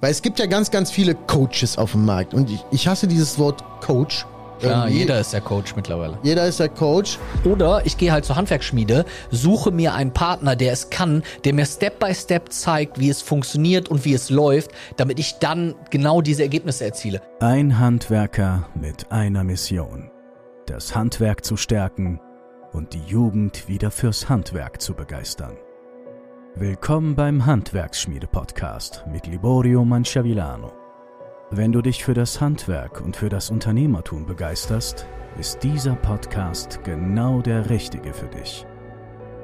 Weil es gibt ja ganz, ganz viele Coaches auf dem Markt. Und ich, ich hasse dieses Wort Coach. Klar, Irgendwie. jeder ist der Coach mittlerweile. Jeder ist der Coach. Oder ich gehe halt zur Handwerksschmiede, suche mir einen Partner, der es kann, der mir Step by Step zeigt, wie es funktioniert und wie es läuft, damit ich dann genau diese Ergebnisse erziele. Ein Handwerker mit einer Mission. Das Handwerk zu stärken und die Jugend wieder fürs Handwerk zu begeistern. Willkommen beim Handwerksschmiede-Podcast mit Liborio Manciavillano. Wenn du dich für das Handwerk und für das Unternehmertum begeisterst, ist dieser Podcast genau der richtige für dich.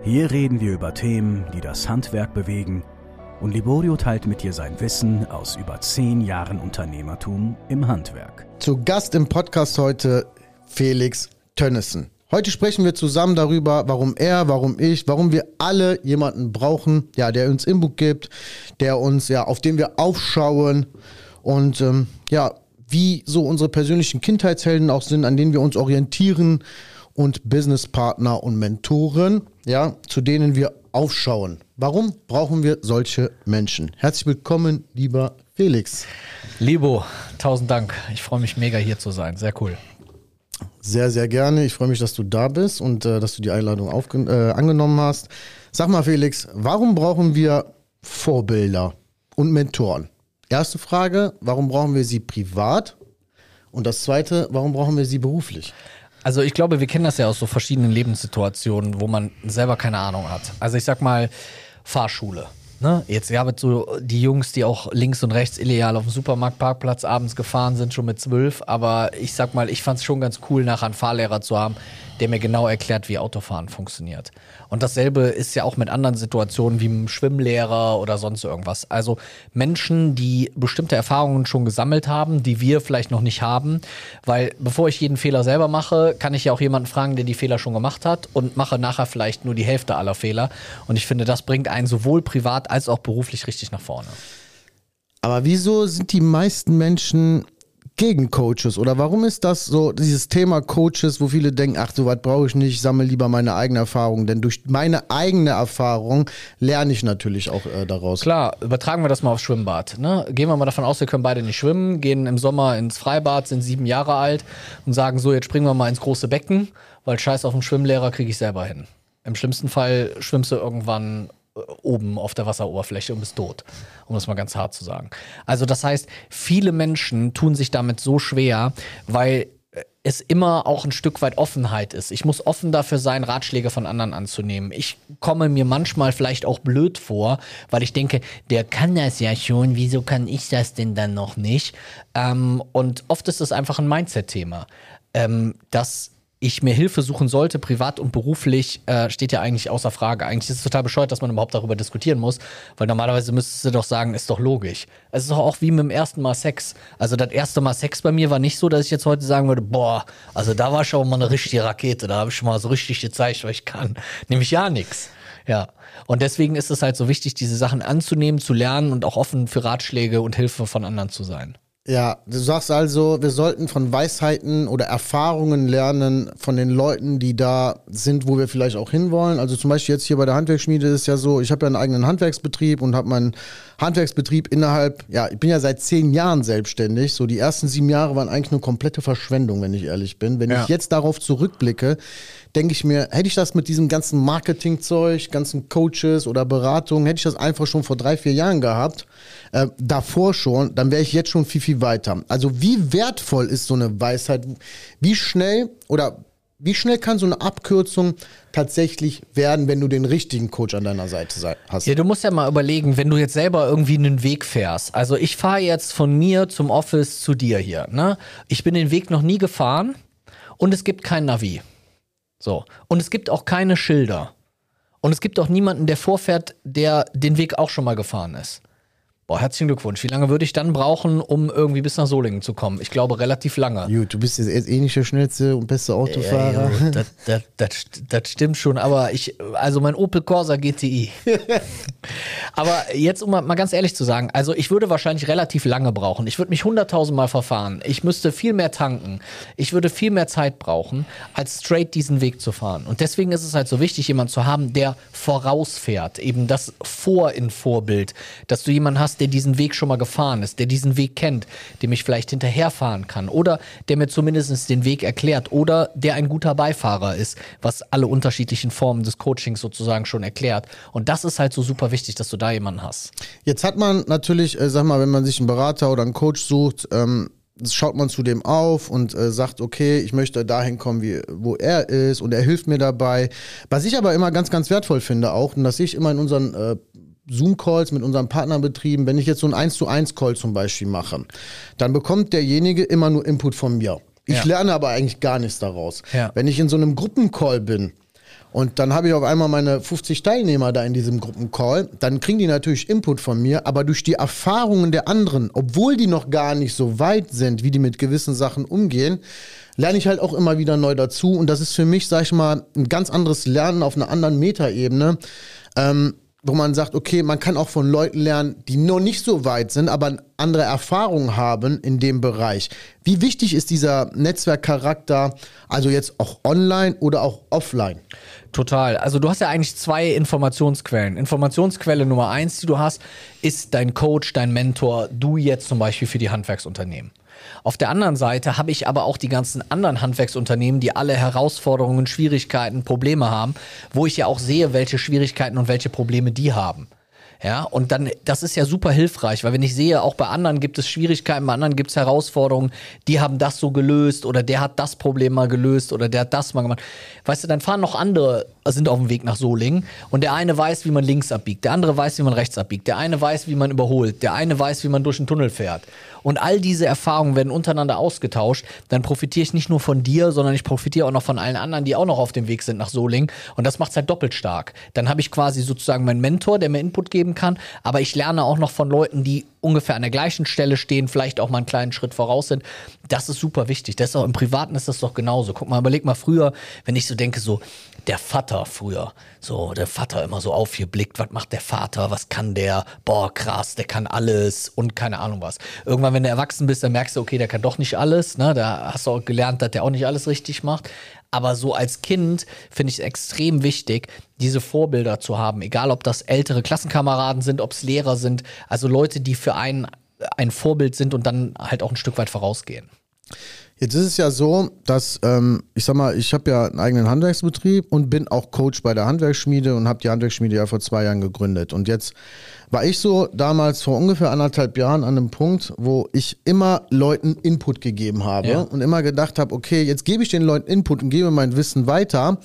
Hier reden wir über Themen, die das Handwerk bewegen und Liborio teilt mit dir sein Wissen aus über zehn Jahren Unternehmertum im Handwerk. Zu Gast im Podcast heute Felix Tönnissen. Heute sprechen wir zusammen darüber, warum er, warum ich, warum wir alle jemanden brauchen, ja, der uns Input gibt, der uns, ja, auf den wir aufschauen und ähm, ja, wie so unsere persönlichen Kindheitshelden auch sind, an denen wir uns orientieren und Businesspartner und Mentoren, ja, zu denen wir aufschauen. Warum brauchen wir solche Menschen? Herzlich willkommen, lieber Felix. Libo, tausend Dank. Ich freue mich mega hier zu sein. Sehr cool. Sehr, sehr gerne. Ich freue mich, dass du da bist und äh, dass du die Einladung äh, angenommen hast. Sag mal, Felix, warum brauchen wir Vorbilder und Mentoren? Erste Frage, warum brauchen wir sie privat? Und das zweite, warum brauchen wir sie beruflich? Also ich glaube, wir kennen das ja aus so verschiedenen Lebenssituationen, wo man selber keine Ahnung hat. Also ich sag mal, Fahrschule. Ne? Jetzt ja, mit so die Jungs, die auch links und rechts illegal auf dem Supermarktparkplatz abends gefahren sind, schon mit zwölf. Aber ich sag mal, ich fand es schon ganz cool, nachher einen Fahrlehrer zu haben, der mir genau erklärt, wie Autofahren funktioniert. Und dasselbe ist ja auch mit anderen Situationen wie einem Schwimmlehrer oder sonst irgendwas. Also Menschen, die bestimmte Erfahrungen schon gesammelt haben, die wir vielleicht noch nicht haben. Weil bevor ich jeden Fehler selber mache, kann ich ja auch jemanden fragen, der die Fehler schon gemacht hat und mache nachher vielleicht nur die Hälfte aller Fehler. Und ich finde, das bringt einen sowohl privat als auch beruflich richtig nach vorne. Aber wieso sind die meisten Menschen gegen Coaches oder warum ist das so dieses Thema Coaches, wo viele denken, ach so was brauche ich nicht, ich sammle lieber meine eigene Erfahrung, denn durch meine eigene Erfahrung lerne ich natürlich auch äh, daraus. Klar, übertragen wir das mal aufs Schwimmbad. Ne? Gehen wir mal davon aus, wir können beide nicht schwimmen, gehen im Sommer ins Freibad, sind sieben Jahre alt und sagen so, jetzt springen wir mal ins große Becken, weil scheiß auf den Schwimmlehrer kriege ich selber hin. Im schlimmsten Fall schwimmst du irgendwann oben auf der Wasseroberfläche und bist tot, um das mal ganz hart zu sagen. Also das heißt, viele Menschen tun sich damit so schwer, weil äh, es immer auch ein Stück weit Offenheit ist. Ich muss offen dafür sein, Ratschläge von anderen anzunehmen. Ich komme mir manchmal vielleicht auch blöd vor, weil ich denke, der kann das ja schon, wieso kann ich das denn dann noch nicht? Ähm, und oft ist es einfach ein Mindset-Thema, ähm, dass ich mir Hilfe suchen sollte, privat und beruflich, äh, steht ja eigentlich außer Frage. Eigentlich ist es total bescheuert, dass man überhaupt darüber diskutieren muss, weil normalerweise müsstest du doch sagen, ist doch logisch. Es ist doch auch wie mit dem ersten Mal Sex. Also das erste Mal Sex bei mir war nicht so, dass ich jetzt heute sagen würde, boah, also da war schon mal eine richtige Rakete, da habe ich schon mal so richtig gezeigt, was ich kann. Nämlich ja nichts. Ja. Und deswegen ist es halt so wichtig, diese Sachen anzunehmen, zu lernen und auch offen für Ratschläge und Hilfe von anderen zu sein. Ja, du sagst also, wir sollten von Weisheiten oder Erfahrungen lernen von den Leuten, die da sind, wo wir vielleicht auch hinwollen. Also zum Beispiel jetzt hier bei der Handwerksschmiede ist ja so, ich habe ja einen eigenen Handwerksbetrieb und habe meinen Handwerksbetrieb innerhalb, ja, ich bin ja seit zehn Jahren selbstständig. So die ersten sieben Jahre waren eigentlich eine komplette Verschwendung, wenn ich ehrlich bin. Wenn Ja. ich jetzt darauf zurückblicke, denke ich mir, hätte ich das mit diesem ganzen Marketingzeug, ganzen Coaches oder Beratungen, hätte ich das einfach schon vor drei, vier Jahren gehabt, äh, davor schon, dann wäre ich jetzt schon viel, viel weiter. Also wie wertvoll ist so eine Weisheit? Wie schnell oder wie schnell kann so eine Abkürzung tatsächlich werden, wenn du den richtigen Coach an deiner Seite sei- hast? Ja, du musst ja mal überlegen, wenn du jetzt selber irgendwie einen Weg fährst. Also ich fahre jetzt von mir zum Office zu dir hier. Ne? Ich bin den Weg noch nie gefahren und es gibt kein Navi. So. Und es gibt auch keine Schilder. Und es gibt auch niemanden, der vorfährt, der den Weg auch schon mal gefahren ist. Boah, herzlichen Glückwunsch. Wie lange würde ich dann brauchen, um irgendwie bis nach Solingen zu kommen? Ich glaube, relativ lange. Gut, du bist jetzt eh nicht der schnellste und beste Autofahrer. Ja, das, das, das, das stimmt schon, aber ich, also mein Opel Corsa GTI. aber jetzt, um mal, mal ganz ehrlich zu sagen, also ich würde wahrscheinlich relativ lange brauchen. Ich würde mich hunderttausend Mal verfahren. Ich müsste viel mehr tanken. Ich würde viel mehr Zeit brauchen, als straight diesen Weg zu fahren. Und deswegen ist es halt so wichtig, jemanden zu haben, der vorausfährt. Eben das Vor in Vorbild. Dass du jemanden hast, der diesen Weg schon mal gefahren ist, der diesen Weg kennt, dem ich vielleicht hinterherfahren kann oder der mir zumindest den Weg erklärt oder der ein guter Beifahrer ist, was alle unterschiedlichen Formen des Coachings sozusagen schon erklärt. Und das ist halt so super wichtig, dass du da jemanden hast. Jetzt hat man natürlich, äh, sag mal, wenn man sich einen Berater oder einen Coach sucht, ähm, schaut man zu dem auf und äh, sagt, okay, ich möchte dahin kommen, wie, wo er ist und er hilft mir dabei. Was ich aber immer ganz, ganz wertvoll finde auch, und das sehe ich immer in unseren äh, Zoom-Calls mit unseren Partnerbetrieben, wenn ich jetzt so einen 1 zu 1 Call zum Beispiel mache, dann bekommt derjenige immer nur Input von mir. Ich Ja. lerne aber eigentlich gar nichts daraus. Ja. Wenn ich in so einem Gruppencall bin, und dann habe ich auf einmal meine 50 Teilnehmer da in diesem Gruppencall. Dann kriegen die natürlich Input von mir, aber durch die Erfahrungen der anderen, obwohl die noch gar nicht so weit sind, wie die mit gewissen Sachen umgehen, lerne ich halt auch immer wieder neu dazu. Und das ist für mich, sag ich mal, ein ganz anderes Lernen auf einer anderen Metaebene. Ähm, wo man sagt, okay, man kann auch von Leuten lernen, die noch nicht so weit sind, aber andere Erfahrungen haben in dem Bereich. Wie wichtig ist dieser Netzwerkcharakter, also jetzt auch online oder auch offline? Total. Also du hast ja eigentlich zwei Informationsquellen. Informationsquelle Nummer eins, die du hast, ist dein Coach, dein Mentor, du jetzt zum Beispiel für die Handwerksunternehmen. Auf der anderen Seite habe ich aber auch die ganzen anderen Handwerksunternehmen, die alle Herausforderungen, Schwierigkeiten, Probleme haben, wo ich ja auch sehe, welche Schwierigkeiten und welche Probleme die haben. Ja, und dann, das ist ja super hilfreich, weil wenn ich sehe, auch bei anderen gibt es Schwierigkeiten, bei anderen gibt es Herausforderungen, die haben das so gelöst oder der hat das Problem mal gelöst oder der hat das mal gemacht. Weißt du, dann fahren noch andere, sind auf dem Weg nach Solingen und der eine weiß, wie man links abbiegt, der andere weiß, wie man rechts abbiegt, der eine weiß, wie man überholt, der eine weiß, wie man durch den Tunnel fährt. Und all diese Erfahrungen werden untereinander ausgetauscht, dann profitiere ich nicht nur von dir, sondern ich profitiere auch noch von allen anderen, die auch noch auf dem Weg sind nach Solingen. Und das macht es halt doppelt stark. Dann habe ich quasi sozusagen meinen Mentor, der mir Input geben kann, aber ich lerne auch noch von Leuten, die ungefähr an der gleichen Stelle stehen, vielleicht auch mal einen kleinen Schritt voraus sind. Das ist super wichtig. Das ist auch im Privaten ist das doch genauso. Guck mal, überleg mal früher, wenn ich so denke, so der Vater früher, so der Vater immer so aufgeblickt, was macht der Vater, was kann der, boah krass, der kann alles und keine Ahnung was. Irgendwann, wenn du erwachsen bist, dann merkst du, okay, der kann doch nicht alles, ne? da hast du auch gelernt, dass der auch nicht alles richtig macht. Aber so als Kind finde ich es extrem wichtig, diese Vorbilder zu haben, egal ob das ältere Klassenkameraden sind, ob es Lehrer sind, also Leute, die für einen ein Vorbild sind und dann halt auch ein Stück weit vorausgehen. Jetzt ist es ja so, dass ähm, ich sag mal, ich habe ja einen eigenen Handwerksbetrieb und bin auch Coach bei der Handwerksschmiede und habe die Handwerksschmiede ja vor zwei Jahren gegründet. Und jetzt war ich so damals vor ungefähr anderthalb Jahren an einem Punkt, wo ich immer Leuten Input gegeben habe Ja. und immer gedacht habe, okay, jetzt gebe ich den Leuten Input und gebe mein Wissen weiter.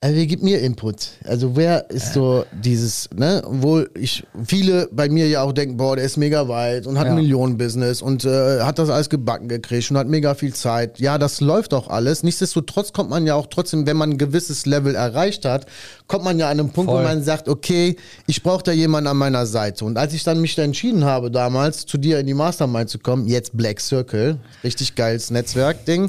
Also wer gibt mir Input? Also wer ist so dieses, ne, wo ich viele bei mir ja auch denken, boah, der ist mega weit und hat Ja. ein Millionenbusiness und äh, hat das alles gebacken gekriegt und hat mega viel Zeit. Ja, das läuft auch alles. Nichtsdestotrotz kommt man ja auch trotzdem, wenn man ein gewisses Level erreicht hat, kommt man ja an einem Punkt, Voll. wo man sagt, okay, ich brauche da jemanden an meiner Seite. Und als ich dann mich da entschieden habe, damals zu dir in die Mastermind zu kommen, jetzt Black Circle, richtig geiles Netzwerkding,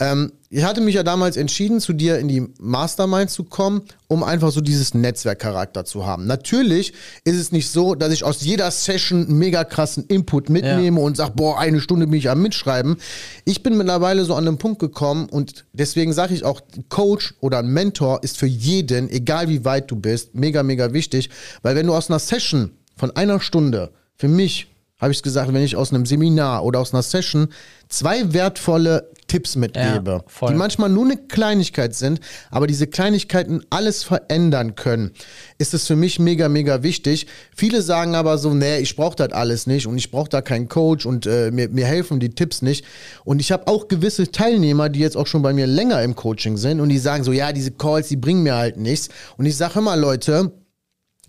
ähm, ich hatte mich ja damals entschieden, zu dir in die Mastermind zu kommen, um einfach so dieses Netzwerkcharakter zu haben. Natürlich ist es nicht so, dass ich aus jeder Session einen mega krassen Input mitnehme und sage, boah, eine Stunde bin ich am Mitschreiben. Ich bin mittlerweile so an den Punkt gekommen und deswegen sage ich auch, Coach oder ein Mentor ist für jeden, egal wie weit du bist, mega, mega wichtig, weil wenn du aus einer Session von einer Stunde, für mich habe ich gesagt, wenn ich aus einem Seminar oder aus einer Session zwei wertvolle Tipps mitgebe, Ja, die manchmal nur eine Kleinigkeit sind, aber diese Kleinigkeiten alles verändern können, ist es für mich mega, mega wichtig. Viele sagen aber so, nee, ich brauche das alles nicht und ich brauche da keinen Coach und äh, mir, mir helfen die Tipps nicht. Und ich habe auch gewisse Teilnehmer, die jetzt auch schon bei mir länger im Coaching sind und die sagen so, ja, diese Calls, die bringen mir halt nichts. Und ich sage immer, Leute,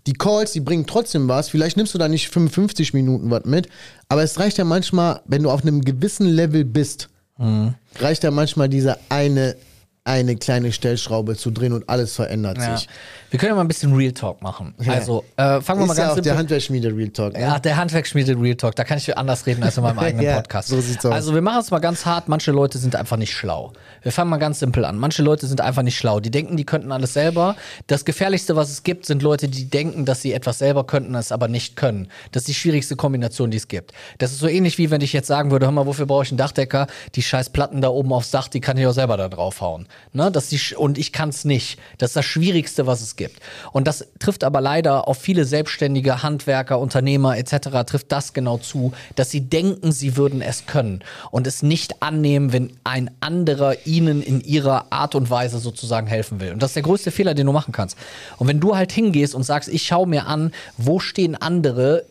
die Calls, die bringen trotzdem was. Vielleicht nimmst du da nicht 55 Minuten was mit, aber es reicht ja manchmal, wenn du auf einem gewissen Level bist, Mhm. reicht ja manchmal diese eine, eine kleine Stellschraube zu drehen und alles verändert Ja. sich. Wir können ja mal ein bisschen Real Talk machen. Also, äh, fangen wir mal Ist ja ganz auch der Handwerksschmiede Real Talk. Ne? Ja, der Handwerksschmiede Real Talk, da kann ich anders reden als in meinem eigenen Ja, Podcast. so sieht's aus. Also wir machen es mal ganz hart, manche Leute sind einfach nicht schlau. Wir fangen mal ganz simpel an. Manche Leute sind einfach nicht schlau. Die denken, die könnten alles selber. Das gefährlichste, was es gibt, sind Leute, die denken, dass sie etwas selber könnten, es aber nicht können. Das ist die schwierigste Kombination, die es gibt. Das ist so ähnlich wie wenn ich jetzt sagen würde, hör mal, wofür brauche ich einen Dachdecker? Die scheiß Platten da oben aufs Dach, die kann ich auch selber da draufhauen. Ne? Dass die, und ich kann es nicht. Das ist das Schwierigste, was es gibt. Und das trifft aber leider auf viele selbstständige Handwerker, Unternehmer etc. trifft das genau zu, dass sie denken, sie würden es können und es nicht annehmen, wenn ein anderer ihnen in ihrer Art und Weise sozusagen helfen will. Und das ist der größte Fehler, den du machen kannst. Und wenn du halt hingehst und sagst, ich schaue mir an, wo stehen andere,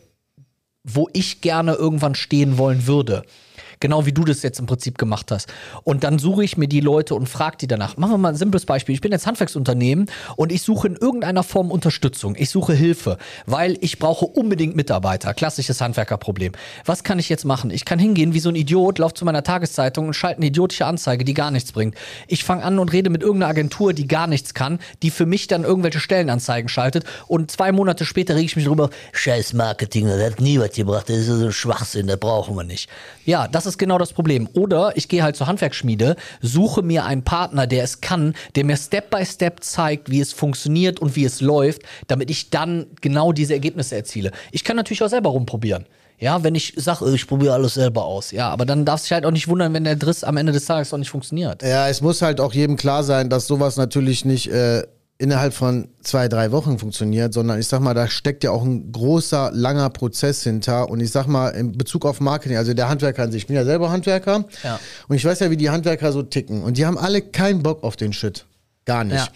wo ich gerne irgendwann stehen wollen würde Genau wie du das jetzt im Prinzip gemacht hast. Und dann suche ich mir die Leute und frage die danach. Machen wir mal ein simples Beispiel. Ich bin jetzt Handwerksunternehmen und ich suche in irgendeiner Form Unterstützung. Ich suche Hilfe, weil ich brauche unbedingt Mitarbeiter. Klassisches Handwerkerproblem. Was kann ich jetzt machen? Ich kann hingehen wie so ein Idiot, laufe zu meiner Tageszeitung und schalte eine idiotische Anzeige, die gar nichts bringt. Ich fange an und rede mit irgendeiner Agentur, die gar nichts kann, die für mich dann irgendwelche Stellenanzeigen schaltet und zwei Monate später rege ich mich drüber, scheiß Marketing, das hat nie was gebracht, das ist so ein Schwachsinn, das brauchen wir nicht. Ja, das ist ist genau das Problem. Oder ich gehe halt zur Handwerksschmiede, suche mir einen Partner, der es kann, der mir Step by Step zeigt, wie es funktioniert und wie es läuft, damit ich dann genau diese Ergebnisse erziele. Ich kann natürlich auch selber rumprobieren. Ja, wenn ich sage, ich probiere alles selber aus. Ja, aber dann darfst du dich halt auch nicht wundern, wenn der Driss am Ende des Tages auch nicht funktioniert. Ja, es muss halt auch jedem klar sein, dass sowas natürlich nicht äh, innerhalb von zwei, drei Wochen funktioniert, sondern ich sag mal, da steckt ja auch ein großer, langer Prozess hinter. Und ich sag mal, in Bezug auf Marketing, also der Handwerker an sich, ich bin ja selber Handwerker Ja. und ich weiß ja, wie die Handwerker so ticken. Und die haben alle keinen Bock auf den Shit. Gar nicht. Ja.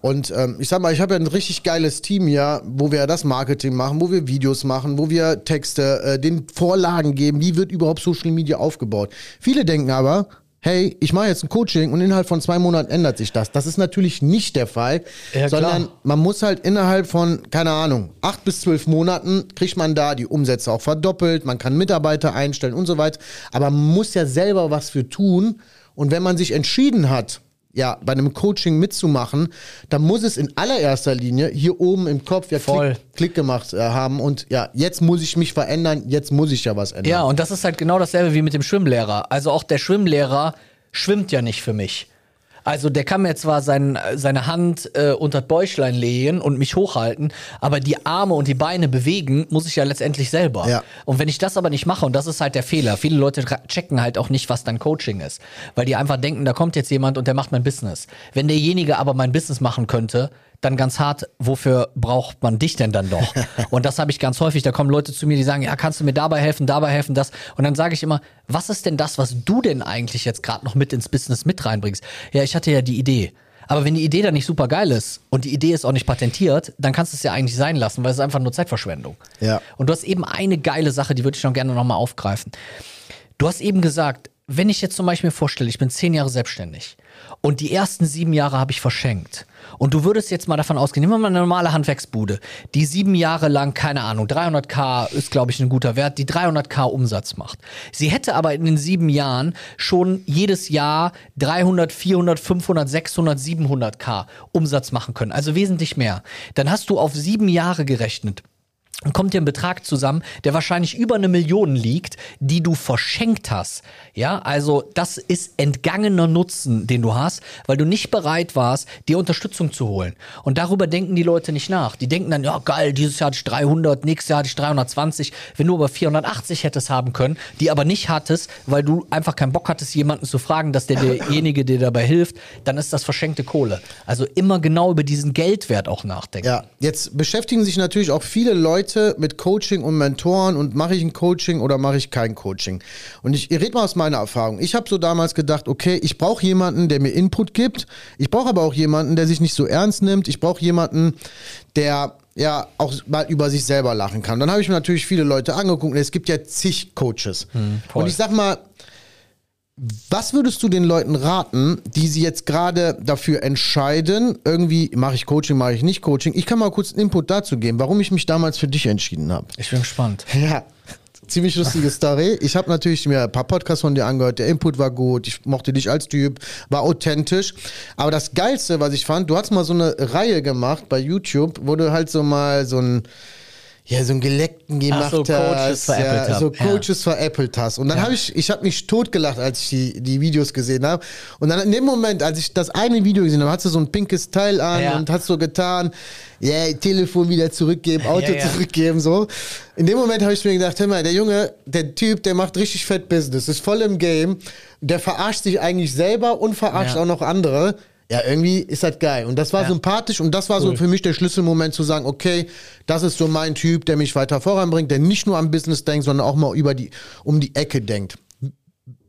Und ähm, ich sag mal, ich habe ja ein richtig geiles Team hier, wo wir das Marketing machen, wo wir Videos machen, wo wir Texte, äh, den Vorlagen geben, wie wird überhaupt Social Media aufgebaut. Viele denken aber, hey, ich mache jetzt ein Coaching und innerhalb von zwei Monaten ändert sich das. Das ist natürlich nicht der Fall, Ja, sondern klar. man muss halt innerhalb von, keine Ahnung, acht bis zwölf Monaten kriegt man da die Umsätze auch verdoppelt, man kann Mitarbeiter einstellen und so weiter. Aber man muss ja selber was für tun. Und wenn man sich entschieden hat, ja, bei einem Coaching mitzumachen, dann muss es in allererster Linie hier oben im Kopf ja. Klick, Klick gemacht äh, haben und ja, jetzt muss ich mich verändern, jetzt muss ich ja was ändern. Ja, und das ist halt genau dasselbe wie mit dem Schwimmlehrer. Also auch der Schwimmlehrer schwimmt ja nicht für mich. Also der kann mir zwar sein, seine Hand äh, unter das Bäuchlein legen und mich hochhalten, aber die Arme und die Beine bewegen muss ich ja letztendlich selber. Ja. Und wenn ich das aber nicht mache, und das ist halt der Fehler, viele Leute checken halt auch nicht, was dann Coaching ist. Weil die einfach denken, da kommt jetzt jemand und der macht mein Business. Wenn derjenige aber mein Business machen könnte, dann ganz hart, wofür braucht man dich denn dann doch? und das habe ich ganz häufig. Da kommen Leute zu mir, die sagen, ja, kannst du mir dabei helfen, dabei helfen, das. Und dann sage ich immer, was ist denn das, was du denn eigentlich jetzt gerade noch mit ins Business mit reinbringst? Ja, ich hatte ja die Idee. Aber wenn die Idee dann nicht super geil ist und die Idee ist auch nicht patentiert, dann kannst du es ja eigentlich sein lassen, weil es ist einfach nur Zeitverschwendung. Ja. Und du hast eben eine geile Sache, die würde ich noch gerne nochmal aufgreifen. Du hast eben gesagt, wenn ich jetzt zum Beispiel mir vorstelle, ich bin zehn Jahre selbstständig und die ersten sieben Jahre habe ich verschenkt. Und du würdest jetzt mal davon ausgehen, nehmen wir mal eine normale Handwerksbude, die sieben Jahre lang, keine Ahnung, 300k ist, glaube ich, ein guter Wert, die 300k Umsatz macht. Sie hätte aber in den sieben Jahren schon jedes Jahr 300, 400, 500, 600, 700k Umsatz machen können, also wesentlich mehr. Dann hast du auf sieben Jahre gerechnet kommt dir ein Betrag zusammen, der wahrscheinlich über eine Million liegt, die du verschenkt hast. Ja, also das ist entgangener Nutzen, den du hast, weil du nicht bereit warst, dir Unterstützung zu holen. Und darüber denken die Leute nicht nach. Die denken dann, ja geil, dieses Jahr hatte ich 300, nächstes Jahr hatte ich 320. Wenn du aber 480 hättest haben können, die aber nicht hattest, weil du einfach keinen Bock hattest, jemanden zu fragen, dass der derjenige dir dabei hilft, dann ist das verschenkte Kohle. Also immer genau über diesen Geldwert auch nachdenken. Ja, jetzt beschäftigen sich natürlich auch viele Leute mit Coaching und Mentoren und mache ich ein Coaching oder mache ich kein Coaching. Und ich, ich rede mal aus meiner Erfahrung. Ich habe so damals gedacht, okay, ich brauche jemanden, der mir Input gibt. Ich brauche aber auch jemanden, der sich nicht so ernst nimmt. Ich brauche jemanden, der ja auch mal über sich selber lachen kann. Dann habe ich mir natürlich viele Leute angeguckt. Es gibt ja zig Coaches. voll. und ich sag mal, was würdest du den Leuten raten, die sie jetzt gerade dafür entscheiden, irgendwie mache ich Coaching, mache ich nicht Coaching? Ich kann mal kurz einen Input dazu geben, warum ich mich damals für dich entschieden habe. Ich bin gespannt. Ja, ziemlich lustige Story. Ich habe natürlich mir ein paar Podcasts von dir angehört. Der Input war gut. Ich mochte dich als Typ, war authentisch. Aber das Geilste, was ich fand, du hast mal so eine Reihe gemacht bei YouTube, wo du halt so mal so ein ja, so einen Geleckten gemacht Ach so, Coaches hast. ja, hab. so Ja. Coaches veräppelt hast. Und dann Ja. habe ich, ich habe mich totgelacht, als ich die, die Videos gesehen habe. Und dann in dem Moment, als ich das eine Video gesehen habe, hat sie so ein pinkes Teil an Ja. und hat so getan, ja, Telefon wieder zurückgeben, Auto Ja, ja. zurückgeben, so. In dem Moment habe ich mir gedacht, hör mal, der Junge, der Typ, der macht richtig fett Business, ist voll im Game, der verarscht sich eigentlich selber und verarscht Ja. auch noch andere. Ja, irgendwie ist das geil. Und das war Ja. sympathisch und das war so Cool. für mich der Schlüsselmoment zu sagen, okay, das ist so mein Typ, der mich weiter voranbringt, der nicht nur am Business denkt, sondern auch mal über die, um die Ecke denkt.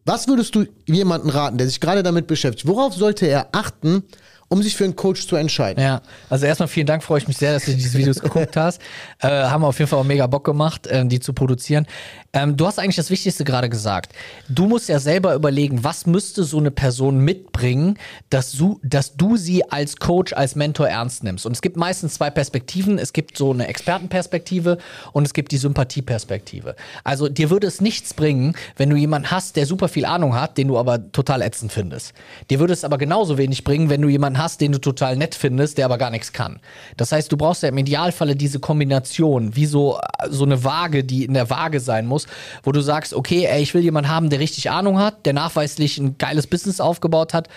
Was würdest du jemanden raten, der sich gerade damit beschäftigt? Worauf sollte er achten, um sich für einen Coach zu entscheiden? Ja, also erstmal vielen Dank, freue ich mich sehr, dass du diese Videos geguckt hast. Äh, haben auf jeden Fall auch mega Bock gemacht, äh, die zu produzieren. Ähm, du hast eigentlich das Wichtigste gerade gesagt. Du musst ja selber überlegen, was müsste so eine Person mitbringen, dass du, dass du sie als Coach, als Mentor ernst nimmst. Und es gibt meistens zwei Perspektiven. Es gibt so eine Expertenperspektive und es gibt die Sympathieperspektive. Also dir würde es nichts bringen, wenn du jemanden hast, der super viel Ahnung hat, den du aber total ätzend findest. Dir würde es aber genauso wenig bringen, wenn du jemanden hast, den du total nett findest, der aber gar nichts kann. Das heißt, du brauchst ja im Idealfalle diese Kombination, wie so, so eine Waage, die in der Waage sein muss, wo du sagst, okay, ey, ich will jemanden haben, der richtig Ahnung hat, der nachweislich ein geiles Business aufgebaut hat,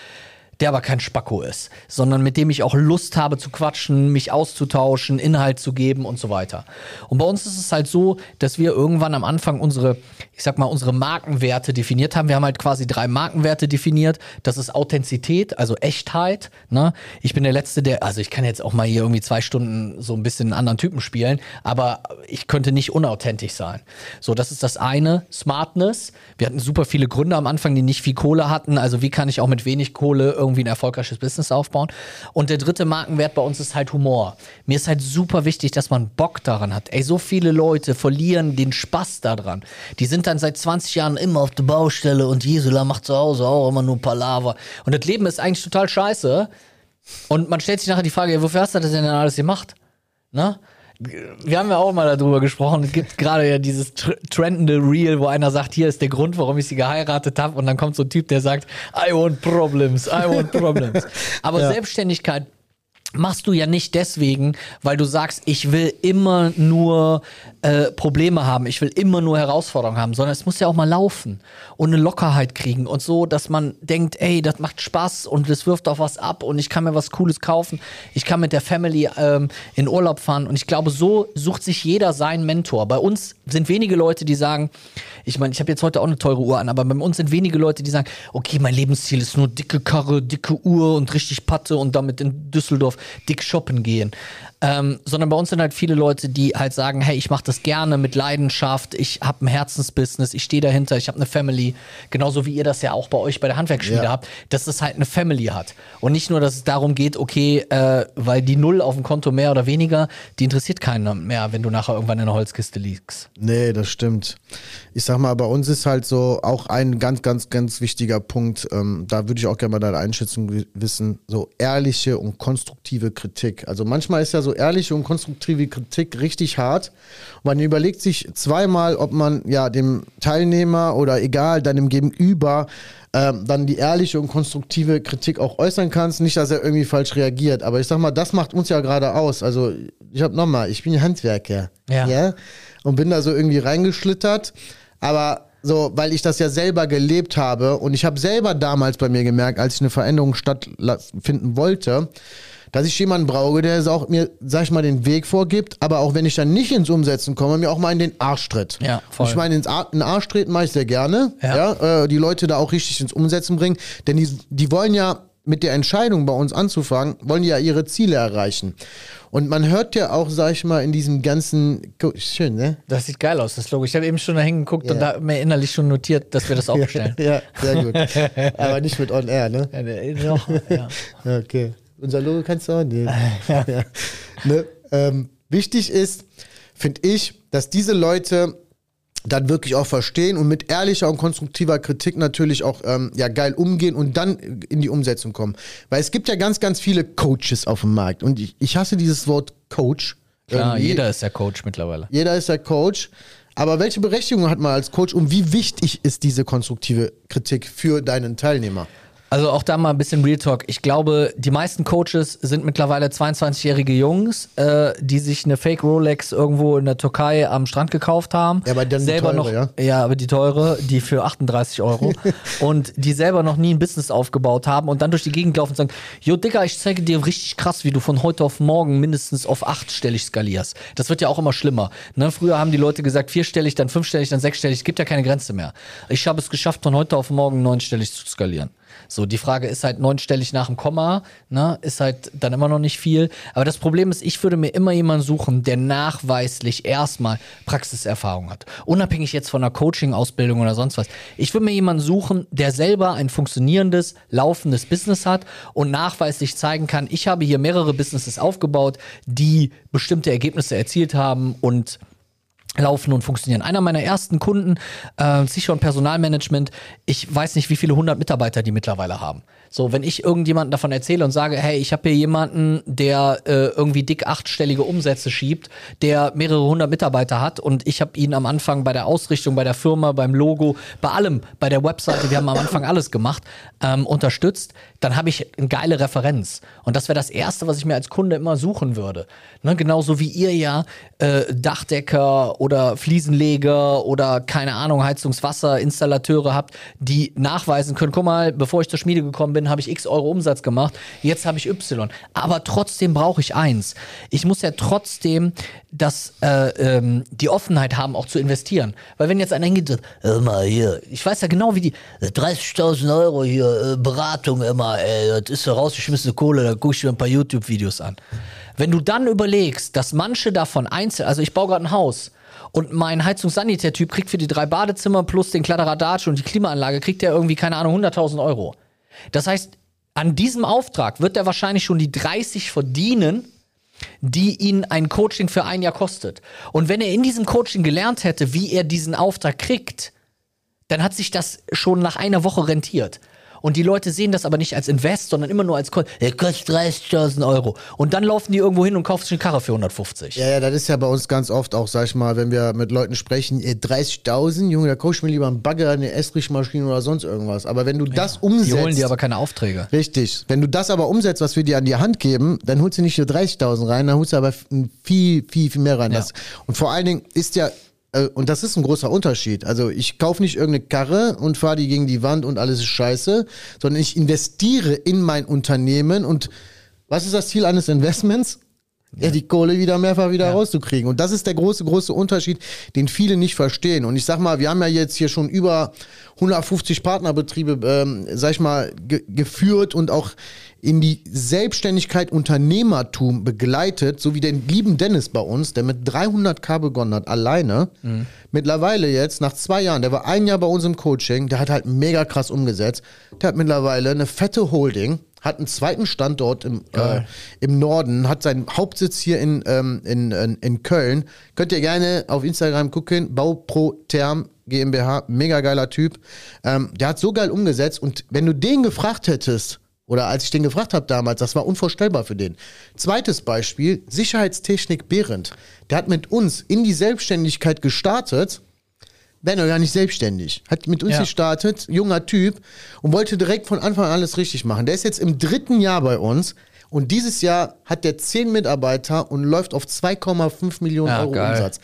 der aber kein Spacko ist, sondern mit dem ich auch Lust habe zu quatschen, mich auszutauschen, Inhalt zu geben und so weiter. Und bei uns ist es halt so, dass wir irgendwann am Anfang unsere, ich sag mal, unsere Markenwerte definiert haben. Wir haben halt quasi drei Markenwerte definiert. Das ist Authentizität, also Echtheit. Ne? Ich bin der Letzte, der, also ich kann jetzt auch mal hier irgendwie zwei Stunden so ein bisschen einen anderen Typen spielen, aber ich könnte nicht unauthentisch sein. So, das ist das eine. Smartness. Wir hatten super viele Gründer am Anfang, die nicht viel Kohle hatten. Also wie kann ich auch mit wenig Kohle irgendwie ein erfolgreiches Business aufbauen? Und der dritte Markenwert bei uns ist halt Humor. Mir ist halt super wichtig, dass man Bock daran hat. Ey, so viele Leute verlieren den Spaß daran. Die sind dann seit 20 Jahren immer auf der Baustelle und Gisela macht zu Hause auch immer nur Palaver. Und das Leben ist eigentlich total scheiße. Und man stellt sich nachher die Frage, ja, wofür hast du das denn alles gemacht? Ne? Wir haben ja auch mal darüber gesprochen. Es gibt gerade ja dieses tr trendende Reel, wo einer sagt, hier ist der Grund, warum ich sie geheiratet habe. Und dann kommt so ein Typ, der sagt, I want problems, I want problems. Aber Selbstständigkeit machst du ja nicht deswegen, weil du sagst, ich will immer nur äh, Probleme haben, ich will immer nur Herausforderungen haben, sondern es muss ja auch mal laufen und eine Lockerheit kriegen und so, dass man denkt, ey, das macht Spaß und das wirft auch was ab und ich kann mir was Cooles kaufen, ich kann mit der Family ähm, in Urlaub fahren und ich glaube, so sucht sich jeder seinen Mentor. Bei uns sind wenige Leute, die sagen, ich meine, ich habe jetzt heute auch eine teure Uhr an, aber bei uns sind wenige Leute, die sagen, okay, mein Lebensziel ist nur dicke Karre, dicke Uhr und richtig Patte und damit in Düsseldorf dick shoppen gehen. Ähm, sondern bei uns sind halt viele Leute, die halt sagen, hey, ich mache das gerne mit Leidenschaft, ich habe ein Herzensbusiness, ich stehe dahinter, ich habe eine Family, genauso wie ihr das ja auch bei euch bei der Handwerksschmiede Ja. habt, dass es halt eine Family hat. Und nicht nur, dass es darum geht, okay, äh, weil die Null auf dem Konto mehr oder weniger, die interessiert keinen mehr, wenn du nachher irgendwann in der Holzkiste liegst. Nee, das stimmt. Ich sag mal, bei uns ist halt so auch ein ganz, ganz, ganz wichtiger Punkt, ähm, da würde ich auch gerne mal deine Einschätzung wi- wissen, so ehrliche und konstruktive Kritik. Also manchmal ist ja so ehrliche und konstruktive Kritik richtig hart. Man überlegt sich zweimal, ob man ja dem Teilnehmer oder egal, deinem Gegenüber ähm, dann die ehrliche und konstruktive Kritik auch äußern kannst. Nicht, dass er irgendwie falsch reagiert. Aber ich sag mal, das macht uns ja gerade aus. Also ich hab nochmal, ich bin Handwerker. Ja. ja? Und bin da so irgendwie reingeschlittert. Aber so, weil ich das ja selber gelebt habe und ich habe selber damals bei mir gemerkt, als ich eine Veränderung stattfinden wollte, dass ich jemanden brauche, der es auch mir, sag ich mal, den Weg vorgibt, aber auch wenn ich dann nicht ins Umsetzen komme, mir auch mal in den Arsch tritt. Ja, voll. Und ich meine, ins Ar in den Arsch treten mache ich sehr gerne, Ja. ja, äh, die Leute da auch richtig ins Umsetzen bringen, denn die, die wollen ja mit der Entscheidung bei uns anzufangen, wollen die ja ihre Ziele erreichen. Und man hört ja auch, sag ich mal, in diesem ganzen, schön, ne? Das sieht geil aus, das Logo. Ich habe eben schon da hingeguckt Ja. und da mir innerlich schon notiert, dass wir das auch bestellen. Ja, sehr gut. Aber nicht mit On Air, ne? Ja, ja. Ja, Okay. Unser Logo kannst du auch nehmen. ja. Ne? Ähm, wichtig ist, finde ich, dass diese Leute dann wirklich auch verstehen und mit ehrlicher und konstruktiver Kritik natürlich auch ähm, ja geil umgehen und dann in die Umsetzung kommen. Weil es gibt ja ganz, ganz viele Coaches auf dem Markt und ich, ich hasse dieses Wort Coach. Klar, Irgendwie. jeder ist der Coach mittlerweile. Jeder ist der Coach. Aber welche Berechtigung hat man als Coach und wie wichtig ist diese konstruktive Kritik für deinen Teilnehmer? Also auch da mal ein bisschen Real Talk. Ich glaube, die meisten Coaches sind mittlerweile 22-jährige Jungs, äh, die sich eine Fake Rolex irgendwo in der Türkei am Strand gekauft haben. Ja, aber dann die selber teure, noch, ja? ja, aber die teure, die für 38 Euro und die selber noch nie ein Business aufgebaut haben und dann durch die Gegend laufen und sagen, jo Digga, ich zeige dir richtig krass, wie du von heute auf morgen mindestens auf achtstellig skalierst. Das wird ja auch immer schlimmer. Ne? Früher haben die Leute gesagt, vierstellig, dann fünfstellig, dann sechsstellig. Es gibt ja keine Grenze mehr. Ich habe es geschafft, von heute auf morgen neunstellig zu skalieren. So, die Frage ist halt neunstellig nach dem Komma, ne, ist halt dann immer noch nicht viel. Aber das Problem ist, ich würde mir immer jemanden suchen, der nachweislich erstmal Praxiserfahrung hat. Unabhängig jetzt von einer Coaching-Ausbildung oder sonst was. Ich würde mir jemanden suchen, der selber ein funktionierendes, laufendes Business hat und nachweislich zeigen kann, ich habe hier mehrere Businesses aufgebaut, die bestimmte Ergebnisse erzielt haben und laufen und funktionieren. Einer meiner ersten Kunden, äh, Sicher und Personalmanagement, ich weiß nicht, wie viele hundert Mitarbeiter die mittlerweile haben. So, wenn ich irgendjemanden davon erzähle und sage, hey, ich habe hier jemanden, der äh, irgendwie dick achtstellige Umsätze schiebt, der mehrere hundert Mitarbeiter hat und ich habe ihn am Anfang bei der Ausrichtung, bei der Firma, beim Logo, bei allem, bei der Webseite, wir haben am Anfang alles gemacht, ähm, unterstützt, dann habe ich eine geile Referenz. Und das wäre das Erste, was ich mir als Kunde immer suchen würde. Ne, genauso wie ihr ja äh, Dachdecker oder Fliesenleger oder keine Ahnung, Heizungswasserinstallateure habt, die nachweisen können, guck mal, bevor ich zur Schmiede gekommen bin, habe ich x Euro Umsatz gemacht, jetzt habe ich Y. Aber trotzdem brauche ich eins. Ich muss ja trotzdem das, äh, ähm, die Offenheit haben, auch zu investieren. Weil wenn jetzt einer hingeht, sagt, mal hier, ich weiß ja genau, wie die, 30.000 Euro hier, äh, Beratung immer, ey, das ist so rausgeschmissene Kohle, da gucke ich mir ein paar YouTube-Videos an. Wenn du dann überlegst, dass manche davon einzeln, also ich baue gerade ein Haus und mein Heizungssanitärtyp kriegt für die drei Badezimmer plus den Kladderadatsch und die Klimaanlage, kriegt der irgendwie, keine Ahnung, 100.000 Euro. Das heißt, an diesem Auftrag wird er wahrscheinlich schon die 30 verdienen, die ihn ein Coaching für ein Jahr kostet. Und wenn er in diesem Coaching gelernt hätte, wie er diesen Auftrag kriegt, dann hat sich das schon nach einer Woche rentiert. Und die Leute sehen das aber nicht als Invest, sondern immer nur als. Der kostet 30.000 Euro. Und dann laufen die irgendwo hin und kaufen sich eine Karre für 150. Ja, ja, das ist ja bei uns ganz oft auch, sag ich mal, wenn wir mit Leuten sprechen, eh, 30.000, Junge, da kauf ich mir lieber einen Bagger, eine Estrichmaschine oder sonst irgendwas. Aber wenn du das umsetzt. Die holen dir aber keine Aufträge. Richtig. Wenn du das aber umsetzt, was wir dir an die Hand geben, dann holst du nicht nur 30.000 rein, dann holst du aber viel, viel, viel mehr rein. Ja. Und vor allen Dingen ist ja, und das ist ein großer Unterschied. Also ich kaufe nicht irgendeine Karre und fahre die gegen die Wand und alles ist scheiße, sondern ich investiere in mein Unternehmen und was ist das Ziel eines Investments? Ja, die Kohle wieder mehrfach wieder rauszukriegen. Und das ist der große, große Unterschied, den viele nicht verstehen. Und ich sag mal, wir haben ja jetzt hier schon über 150 Partnerbetriebe, ähm, sag ich mal, ge geführt und auch in die Selbstständigkeit, Unternehmertum begleitet, so wie den lieben Dennis bei uns, der mit 300k begonnen hat, alleine. Mittlerweile jetzt, nach zwei Jahren, der war ein Jahr bei uns im Coaching, der hat halt mega krass umgesetzt. Der hat mittlerweile eine fette Holding, hat einen zweiten Standort im, äh, im Norden, hat seinen Hauptsitz hier in, ähm, in, in, in Köln. Könnt ihr gerne auf Instagram gucken, Bauprotherm GmbH, mega geiler Typ. Ähm, der hat so geil umgesetzt und wenn du den gefragt hättest, oder als ich den gefragt habe damals, das war unvorstellbar für den. Zweites Beispiel, Sicherheitstechnik Behrendt. Der hat mit uns in die Selbstständigkeit gestartet, noch gar nicht selbstständig. Hat mit uns Ja. gestartet, junger Typ und wollte direkt von Anfang an alles richtig machen. Der ist jetzt im dritten Jahr bei uns und dieses Jahr hat der zehn Mitarbeiter und läuft auf 2,5 Millionen Ja, Euro geil. Umsatz.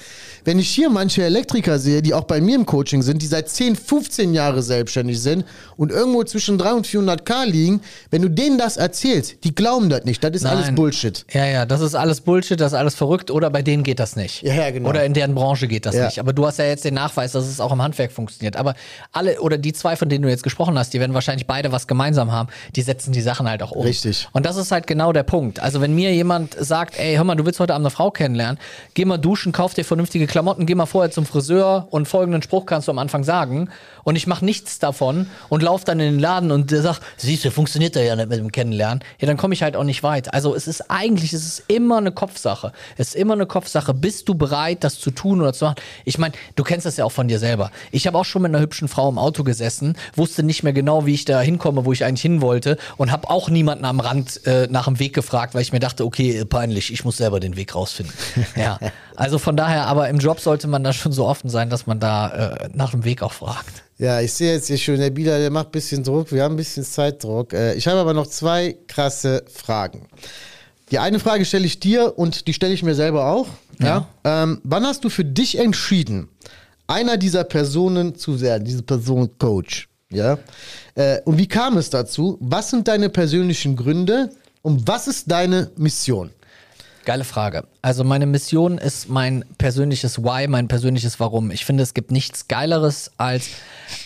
Wenn ich hier manche Elektriker sehe, die auch bei mir im Coaching sind, die seit 10, 15 Jahre selbstständig sind und irgendwo zwischen 300 und 400k liegen, wenn du denen das erzählst, die glauben das nicht. Das ist alles Nein. Bullshit. Ja, ja, das ist alles Bullshit, das ist alles verrückt oder bei denen geht das nicht. Ja, ja, genau. Oder in deren Branche geht das Ja. nicht. Aber du hast ja jetzt den Nachweis, dass es auch im Handwerk funktioniert. Aber alle oder die zwei, von denen du jetzt gesprochen hast, die werden wahrscheinlich beide was gemeinsam haben, die setzen die Sachen halt auch um. Richtig. Und das ist halt genau der Punkt. Also wenn mir jemand sagt, ey, hör mal, du willst heute Abend eine Frau kennenlernen, geh mal duschen, kauf dir vernünftige Klamotten, geh mal vorher zum Friseur und folgenden Spruch kannst du am Anfang sagen und ich mache nichts davon und lauf dann in den Laden und der sagt, siehst du, funktioniert da ja nicht mit dem Kennenlernen, ja, dann komme ich halt auch nicht weit. Also es ist eigentlich, es ist immer eine Kopfsache. Es ist immer eine Kopfsache. Bist du bereit, das zu tun oder zu machen? Ich meine, du kennst das ja auch von dir selber. Ich habe auch schon mit einer hübschen Frau im Auto gesessen, wusste nicht mehr genau, wie ich da hinkomme, wo ich eigentlich hin wollte und habe auch niemanden am Rand äh, nach dem Weg gefragt, weil ich mir dachte, okay, peinlich, ich muss selber den Weg rausfinden. ja, also von daher, aber im Job sollte man da schon so offen sein, dass man da äh, nach dem Weg auch fragt. Ja, ich sehe jetzt hier schon, der Bieler, der macht ein bisschen Druck, wir haben ein bisschen Zeitdruck. Äh, ich habe aber noch zwei krasse Fragen. Die eine Frage stelle ich dir und die stelle ich mir selber auch. Ja. Ähm, wann hast du für dich entschieden, einer dieser Personen zu werden, diese Person Coach? Ja. Äh, und wie kam es dazu? Was sind deine persönlichen Gründe und was ist deine Mission? Geile Frage. Also meine Mission ist mein persönliches Why, mein persönliches Warum. Ich finde, es gibt nichts Geileres, als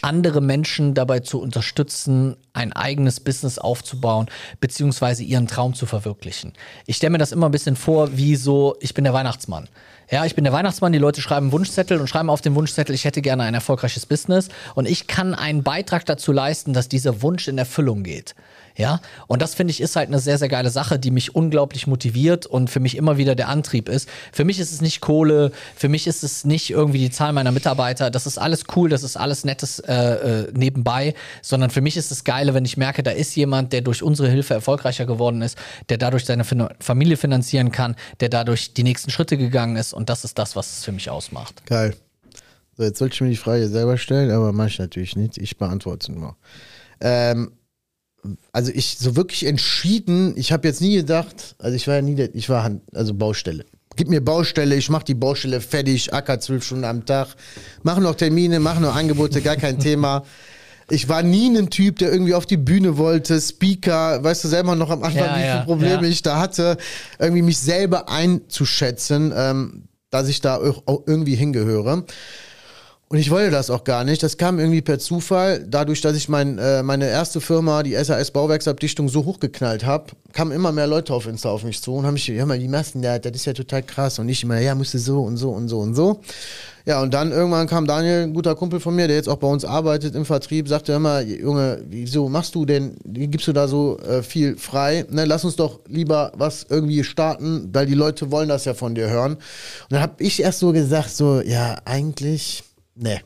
andere Menschen dabei zu unterstützen, ein eigenes Business aufzubauen, beziehungsweise ihren Traum zu verwirklichen. Ich stelle mir das immer ein bisschen vor, wie so, ich bin der Weihnachtsmann. Ja, ich bin der Weihnachtsmann, die Leute schreiben Wunschzettel und schreiben auf den Wunschzettel, ich hätte gerne ein erfolgreiches Business und ich kann einen Beitrag dazu leisten, dass dieser Wunsch in Erfüllung geht. Ja, und das finde ich ist halt eine sehr, sehr geile Sache, die mich unglaublich motiviert und für mich immer wieder der Antrieb ist. Für mich ist es nicht Kohle, für mich ist es nicht irgendwie die Zahl meiner Mitarbeiter. Das ist alles cool, das ist alles nettes äh, äh, nebenbei, sondern für mich ist es geile, wenn ich merke, da ist jemand, der durch unsere Hilfe erfolgreicher geworden ist, der dadurch seine fin Familie finanzieren kann, der dadurch die nächsten Schritte gegangen ist und das ist das, was es für mich ausmacht. Geil. So, jetzt sollte ich mir die Frage selber stellen, aber mache ich natürlich nicht. Ich beantworte nur. Ähm, also ich so wirklich entschieden, ich habe jetzt nie gedacht, also ich war ja nie, der, ich war Hand, also Baustelle. Gib mir Baustelle, ich mache die Baustelle fertig, acker zwölf Stunden am Tag, mache noch Termine, mache noch Angebote, gar kein Thema. Ich war nie ein Typ, der irgendwie auf die Bühne wollte, Speaker, weißt du selber noch am Anfang, Ja, wie viele ja, Probleme ja. ich da hatte, irgendwie mich selber einzuschätzen, ähm, dass ich da irgendwie hingehöre. Und ich wollte das auch gar nicht. Das kam irgendwie per Zufall. Dadurch, dass ich mein, äh, meine erste Firma, die SAS Bauwerksabdichtung, so hochgeknallt habe, kamen immer mehr Leute auf Insta auf mich zu und haben mich, ja mal, die Massen, ja, das ist ja total krass. Und ich immer, ja, musste so und so und so und so. Ja, und dann irgendwann kam Daniel, ein guter Kumpel von mir, der jetzt auch bei uns arbeitet im Vertrieb, sagte immer, Junge, wieso machst du denn, wie gibst du da so äh, viel frei? Ne, lass uns doch lieber was irgendwie starten, weil die Leute wollen das ja von dir hören. Und dann habe ich erst so gesagt, so, ja, eigentlich, ne.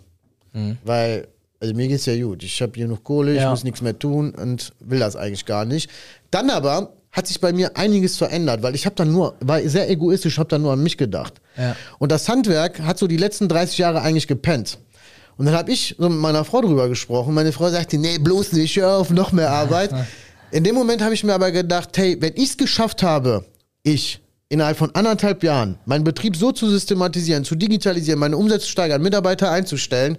Weil, also mir geht's ja gut. Ich habe hier noch Kohle, ich Ja. muss nichts mehr tun und will das eigentlich gar nicht. Dann aber hat sich bei mir einiges verändert, weil ich habe dann nur, war sehr egoistisch, habe dann nur an mich gedacht. Ja. Und das Handwerk hat so die letzten 30 Jahre eigentlich gepennt. Und dann habe ich so mit meiner Frau drüber gesprochen. Meine Frau sagte, nee, bloß nicht, hör auf, noch mehr Arbeit. In dem Moment habe ich mir aber gedacht, hey, wenn ich es geschafft habe, ich, innerhalb von anderthalb Jahren, meinen Betrieb so zu systematisieren, zu digitalisieren, meine Umsätze zu steigern, Mitarbeiter einzustellen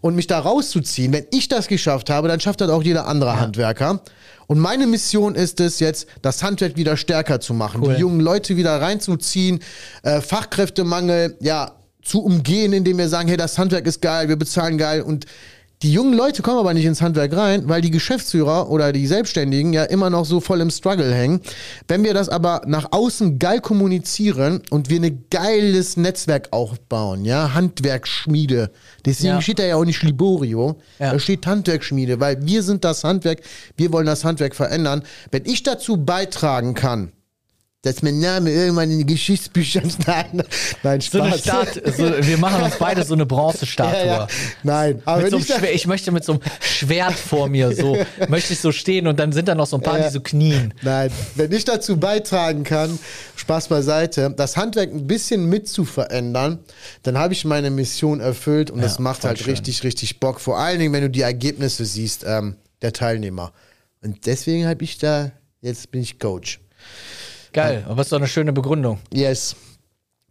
und mich da rauszuziehen, wenn ich das geschafft habe, dann schafft das auch jeder andere Handwerker. Und meine Mission ist es jetzt, das Handwerk wieder stärker zu machen, Cool. die jungen Leute wieder reinzuziehen, äh, Fachkräftemangel, ja, zu umgehen, indem wir sagen, hey, das Handwerk ist geil, wir bezahlen geil und die jungen Leute kommen aber nicht ins Handwerk rein, weil die Geschäftsführer oder die Selbstständigen ja immer noch so voll im Struggle hängen. Wenn wir das aber nach außen geil kommunizieren und wir ein geiles Netzwerk aufbauen, ja, Handwerksschmiede, deswegen Ja. steht da ja auch nicht Liborio, Ja. da steht Handwerksschmiede, weil wir sind das Handwerk, wir wollen das Handwerk verändern. Wenn ich dazu beitragen kann, dass mein Name irgendwann in die Geschichtsbücher nein, nein, So eine Spaß. Stat so, wir machen uns beide so eine Bronzestatue. Ja, ja. Nein, aber so Schwer- ich möchte mit so einem Schwert vor mir so, möchte ich so stehen und dann sind da noch so ein paar, Ja. die so knien. Nein, wenn ich dazu beitragen kann, Spaß beiseite, das Handwerk ein bisschen mit zu verändern, dann habe ich meine Mission erfüllt und das macht halt schön. richtig, richtig Bock. Vor allen Dingen, wenn du die Ergebnisse siehst, ähm, der Teilnehmer. Und deswegen habe ich da, jetzt bin ich Coach. Geil, aber ist doch eine schöne Begründung. Yes.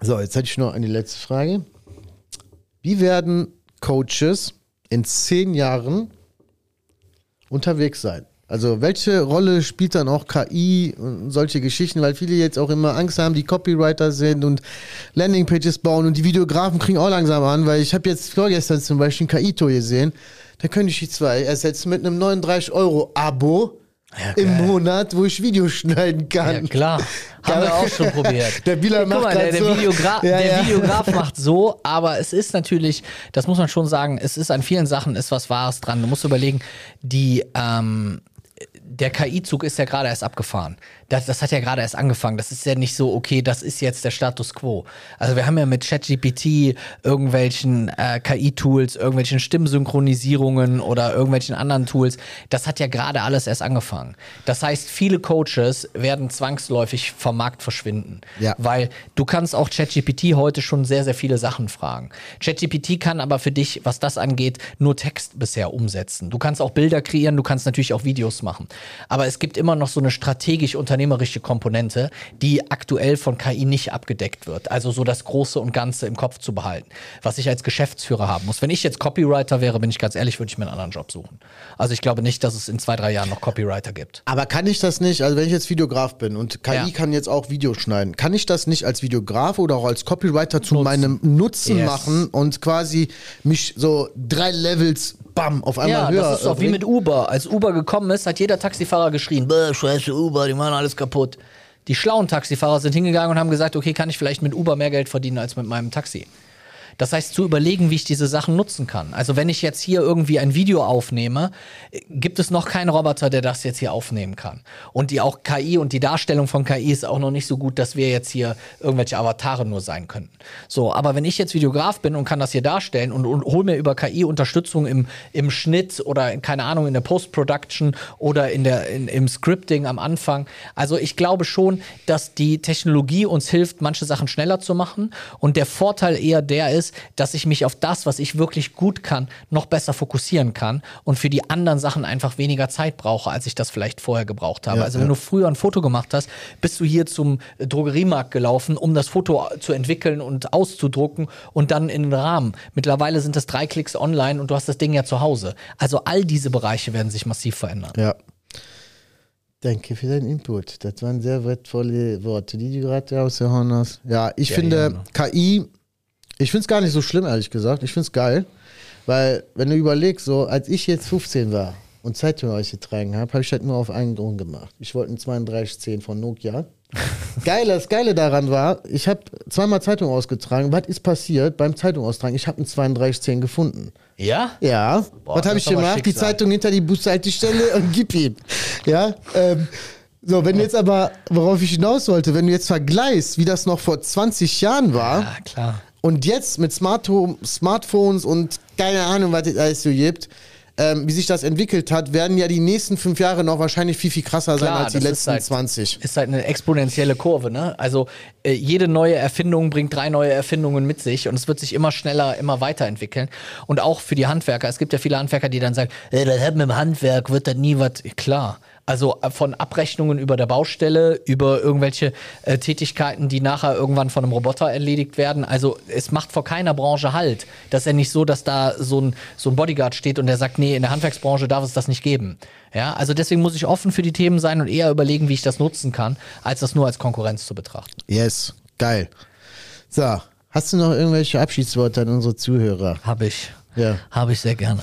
So, jetzt hätte ich noch eine letzte Frage. Wie werden Coaches in zehn Jahren unterwegs sein? Also welche Rolle spielt dann auch KI und solche Geschichten, weil viele jetzt auch immer Angst haben, die Copywriter sind und Landingpages bauen und die Videografen kriegen auch langsam an, weil ich habe jetzt vorgestern zum Beispiel ein KI-Tour gesehen, da könnte ich die zwei ersetzen mit einem 39-Euro-Abo im Monat, wo ich Videos schneiden kann. Ja, klar. Haben wir auch schon probiert. Der Bieler macht mal, der, der, so. Videogra Ja, der ja. Videograf macht so, aber es ist natürlich, das muss man schon sagen, es ist an vielen Sachen ist was Wahres dran. Du musst überlegen, die, ähm, der KI-Zug ist ja gerade erst abgefahren. Das, das hat ja gerade erst angefangen. Das ist ja nicht so, okay, das ist jetzt der Status quo. Also wir haben ja mit ChatGPT irgendwelchen äh, KI-Tools, irgendwelchen Stimmsynchronisierungen oder irgendwelchen anderen Tools. Das hat ja gerade alles erst angefangen. Das heißt, viele Coaches werden zwangsläufig vom Markt verschwinden. Ja. Weil du kannst auch ChatGPT heute schon sehr, sehr viele Sachen fragen. ChatGPT kann aber für dich, was das angeht, nur Text bisher umsetzen. Du kannst auch Bilder kreieren, du kannst natürlich auch Videos machen. Aber es gibt immer noch so eine strategisch-unternehmerische Komponente, die aktuell von KI nicht abgedeckt wird. Also so das Große und Ganze im Kopf zu behalten, was ich als Geschäftsführer haben muss. Wenn ich jetzt Copywriter wäre, bin ich ganz ehrlich, würde ich mir einen anderen Job suchen. Also ich glaube nicht, dass es in zwei, drei Jahren noch Copywriter gibt. Aber kann ich das nicht, also wenn ich jetzt Videograf bin und KI Ja. kann jetzt auch Videos schneiden, kann ich das nicht als Videograf oder auch als Copywriter zu Nutzen. meinem Nutzen Yes. machen und quasi mich so drei Levels, bam, auf einmal Ja, höher das ist doch äh, wie mit Uber. Als Uber gekommen ist, hat jeder Taxifahrer geschrien, scheiße Uber, die machen alles kaputt. Die schlauen Taxifahrer sind hingegangen und haben gesagt, okay, kann ich vielleicht mit Uber mehr Geld verdienen als mit meinem Taxi. Das heißt, zu überlegen, wie ich diese Sachen nutzen kann. Also wenn ich jetzt hier irgendwie ein Video aufnehme, gibt es noch keinen Roboter, der das jetzt hier aufnehmen kann. Und die auch KI und die Darstellung von KI ist auch noch nicht so gut, dass wir jetzt hier irgendwelche Avatare nur sein könnten. So, aber wenn ich jetzt Videograf bin und kann das hier darstellen und, und hole mir über KI Unterstützung im, im Schnitt oder in, keine Ahnung in der Post-Production oder in der, in, im Scripting am Anfang. Also ich glaube schon, dass die Technologie uns hilft, manche Sachen schneller zu machen. Und der Vorteil eher der ist, dass ich mich auf das, was ich wirklich gut kann, noch besser fokussieren kann und für die anderen Sachen einfach weniger Zeit brauche, als ich das vielleicht vorher gebraucht habe. Ja, also ja. wenn du früher ein Foto gemacht hast, bist du hier zum äh, Drogeriemarkt gelaufen, um das Foto zu entwickeln und auszudrucken und dann in den Rahmen. Mittlerweile sind das drei Klicks online und du hast das Ding ja zu Hause. Also all diese Bereiche werden sich massiv verändern. Ja. Danke für deinen Input. Das waren sehr wertvolle Worte, die du gerade rausgehauen hast. Ja, ich Ja, finde KI, ich finde es gar nicht so schlimm, ehrlich gesagt. Ich finde es geil, weil, wenn du überlegst, so als ich jetzt 15 war und Zeitung ausgetragen habe, habe ich halt nur auf einen Grund gemacht. Ich wollte einen 3210 von Nokia. Geil, das Geile daran war, ich habe zweimal Zeitung ausgetragen. Was ist passiert beim Zeitung austragen? Ich habe einen 3210 gefunden. Ja? Ja. Boah, Was habe ich gemacht? Die. Zeitung hinter die Bushaltestelle und gib ihm. Ja. Ähm, so, wenn du jetzt aber, worauf ich hinaus wollte, wenn du jetzt vergleichst, wie das noch vor 20 Jahren war Ja, klar. Und jetzt mit Smart Smartphones und keine Ahnung, was es alles so gibt, ähm, wie sich das entwickelt hat, werden ja die nächsten fünf Jahre noch wahrscheinlich viel, viel krasser sein Klar, als die letzten halt- 20. Ist halt eine exponentielle Kurve, ne? Also äh, jede neue Erfindung bringt drei neue Erfindungen mit sich und es wird sich immer schneller, immer weiterentwickeln. Und auch für die Handwerker. Es gibt ja viele Handwerker, die dann sagen, äh, das hat mit dem Handwerk, wird das nie was. Klar. Also äh, von Abrechnungen über der Baustelle, über irgendwelche äh, Tätigkeiten, die nachher irgendwann von einem Roboter erledigt werden. Also es macht vor keiner Branche Halt. Das ist ja nicht so, dass da so ein, so ein Bodyguard steht und der sagt, nee, in der Handwerksbranche darf es das nicht geben. Ja, also deswegen muss ich offen für die Themen sein und eher überlegen, wie ich das nutzen kann, als das nur als Konkurrenz zu betrachten. Yes, geil. So, hast du noch irgendwelche Abschiedsworte an unsere Zuhörer? Habe ich. Ja. Habe ich sehr gerne.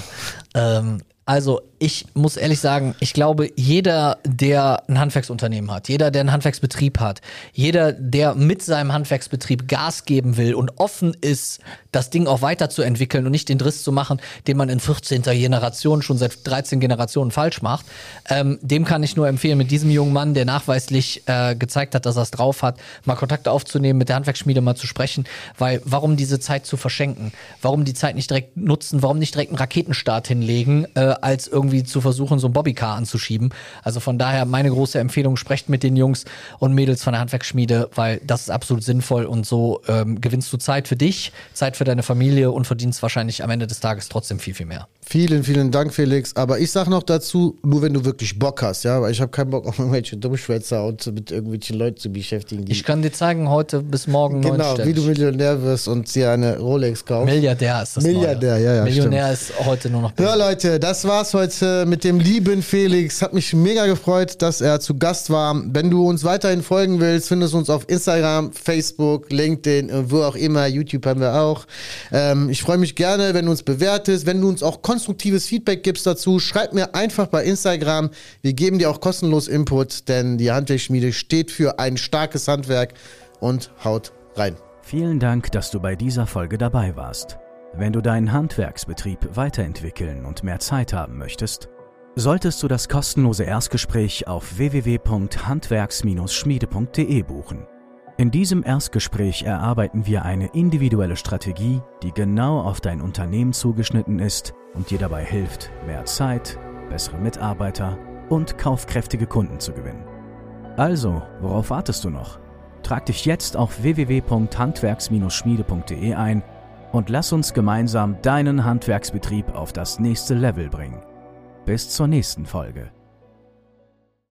Ähm, also ich muss ehrlich sagen, ich glaube, jeder, der ein Handwerksunternehmen hat, jeder, der einen Handwerksbetrieb hat, jeder, der mit seinem Handwerksbetrieb Gas geben will und offen ist, das Ding auch weiterzuentwickeln und nicht den Driss zu machen, den man in 14. Generation schon seit 13 Generationen falsch macht, ähm, dem kann ich nur empfehlen, mit diesem jungen Mann, der nachweislich äh, gezeigt hat, dass er es drauf hat, mal Kontakt aufzunehmen, mit der Handwerksschmiede mal zu sprechen, weil warum diese Zeit zu verschenken? Warum die Zeit nicht direkt nutzen? Warum nicht direkt einen Raketenstart hinlegen, äh, als irgendwie zu versuchen, so ein Bobbycar anzuschieben? Also von daher meine große Empfehlung, sprecht mit den Jungs und Mädels von der Handwerksschmiede, weil das ist absolut sinnvoll und so ähm, gewinnst du Zeit für dich, Zeit für deine Familie und verdienst wahrscheinlich am Ende des Tages trotzdem viel, viel mehr. Vielen, vielen Dank, Felix. Aber ich sag noch dazu, nur wenn du wirklich Bock hast, ja, weil ich habe keinen Bock auf irgendwelche Dummschwätzer und mit irgendwelchen Leuten zu beschäftigen, die Ich kann dir zeigen, heute bis morgen genau, wie du Millionär wirst und dir eine Rolex kaufst. Milliardär ist das Milliardär, Neue. ja, ja, Millionär ist heute nur noch Ja, Leute, das war's heute mit dem lieben Felix. Hat mich mega gefreut, dass er zu Gast war. Wenn du uns weiterhin folgen willst, findest du uns auf Instagram, Facebook, LinkedIn, wo auch immer. YouTube haben wir auch. Ähm, ich freue mich gerne, wenn du uns bewertest, wenn du uns auch konstruktives Feedback gibst dazu. Schreib mir einfach bei Instagram. Wir geben dir auch kostenlos Input, denn die Handwerksschmiede steht für ein starkes Handwerk und haut rein. Vielen Dank, dass du bei dieser Folge dabei warst. Wenn du deinen Handwerksbetrieb weiterentwickeln und mehr Zeit haben möchtest, solltest du das kostenlose Erstgespräch auf www.handwerks-schmiede.de buchen. In diesem Erstgespräch erarbeiten wir eine individuelle Strategie, die genau auf dein Unternehmen zugeschnitten ist und dir dabei hilft, mehr Zeit, bessere Mitarbeiter und kaufkräftige Kunden zu gewinnen. Also, worauf wartest du noch? Trag dich jetzt auf www.handwerks-schmiede.de ein und lass uns gemeinsam deinen Handwerksbetrieb auf das nächste Level bringen. Bis zur nächsten Folge.